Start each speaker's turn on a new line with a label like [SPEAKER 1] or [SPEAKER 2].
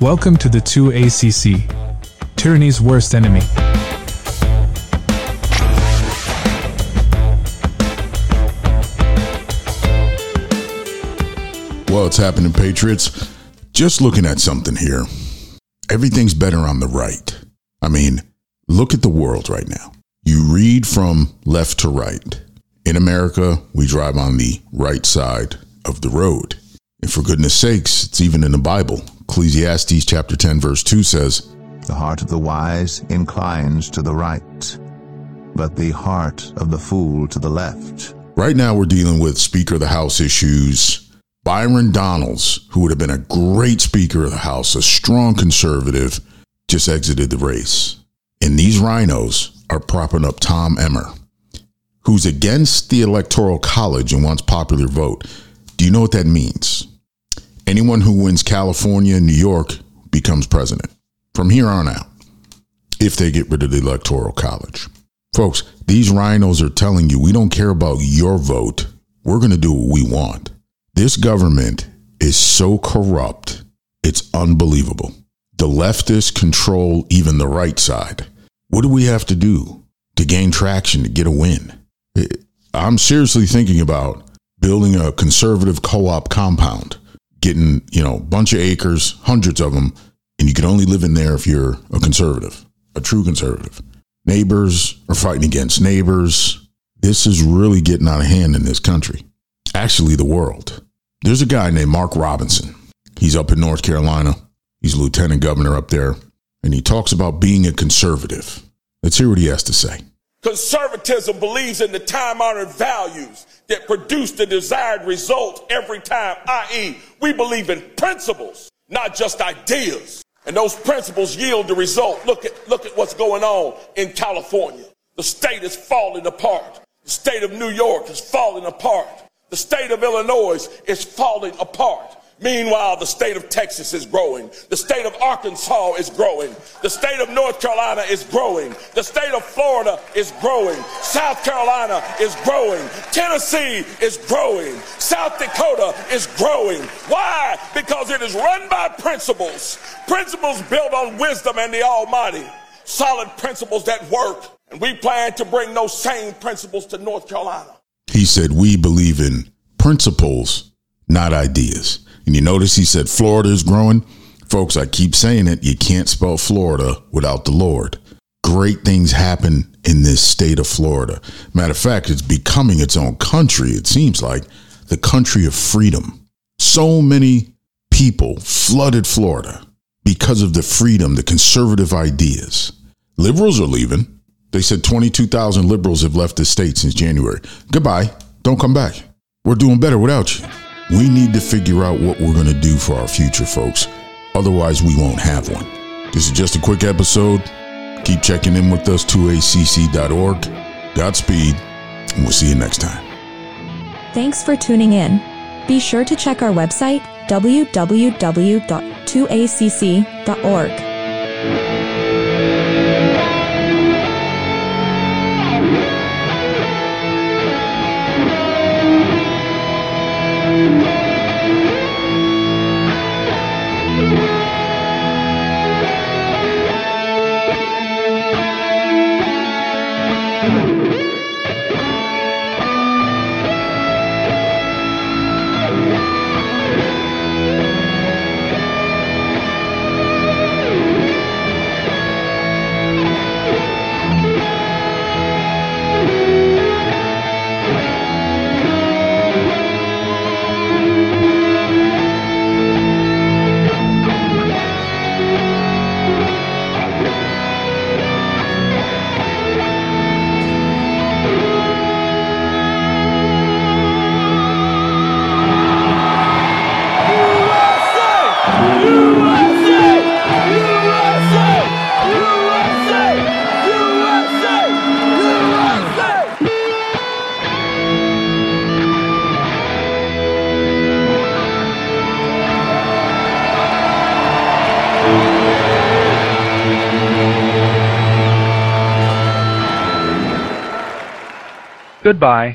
[SPEAKER 1] Welcome to the 2ACC, tyranny's worst enemy.
[SPEAKER 2] What's happening, Patriots? Just looking at something here. Everything's better on the right. I mean, look at the world right now. You read from left to right. In America, we drive on the right side of the road. And for goodness sakes, it's even in the Bible. Ecclesiastes chapter 10 verse 2 says,
[SPEAKER 3] The heart of the wise inclines to the right, but the heart of the fool to the left.
[SPEAKER 2] Right now, we're dealing with Speaker of the House issues. Byron Donalds, who would have been a great Speaker of the House, a strong conservative, just exited the race. And these rhinos are propping up Tom Emmer, who's against the Electoral College and wants popular vote. Do you know what that means? Anyone who wins California and New York becomes president from here on out if they get rid of the Electoral College. Folks, these rhinos are telling you we don't care about your vote. We're going to do what we want. This government is so corrupt, it's unbelievable. The leftists control even the right side. What do we have to do to gain traction to get a win? I'm seriously thinking about building a conservative co-op compound, getting, you know, a bunch of acres, hundreds of them, and you can only live in there if you're a conservative, a true conservative. Neighbors are fighting against neighbors. This is really getting out of hand in this country. Actually, the world. There's a guy named Mark Robinson. He's up in North Carolina. He's lieutenant governor up there, and he talks about being a conservative. Let's hear what he has to say.
[SPEAKER 4] Conservatism believes in the time honored values that produce the desired result every time, i.e., we believe in principles, not just ideas. And those principles yield the result. Look at, look at what's going on in California. The state is falling apart. The state of New York is falling apart. The state of Illinois is falling apart. Meanwhile, the state of Texas is growing. The state of Arkansas is growing. The state of North Carolina is growing. The state of Florida is growing. South Carolina is growing. Tennessee is growing. South Dakota is growing. Why? Because it is run by principles. Principles built on wisdom and the Almighty. Solid principles that work. And we plan to bring those same principles to North Carolina.
[SPEAKER 2] He said, We believe in principles, not ideas. And you notice he said Florida is growing. Folks, I keep saying it. You can't spell Florida without the Lord. Great things happen in this state of Florida. Matter of fact, it's becoming its own country. It seems like the country of freedom. So many people flooded Florida because of the freedom, the conservative ideas. Liberals are leaving. They said 22,000 liberals have left the state since January. Goodbye. Don't come back. We're doing better without you. We need to figure out what we're going to do for our future, folks. Otherwise, we won't have one. This is just a quick episode. Keep checking in with us, 2acc.org. Godspeed, and we'll see you next time.
[SPEAKER 5] Thanks for tuning in. Be sure to check our website, www.2acc.org.
[SPEAKER 1] Goodbye.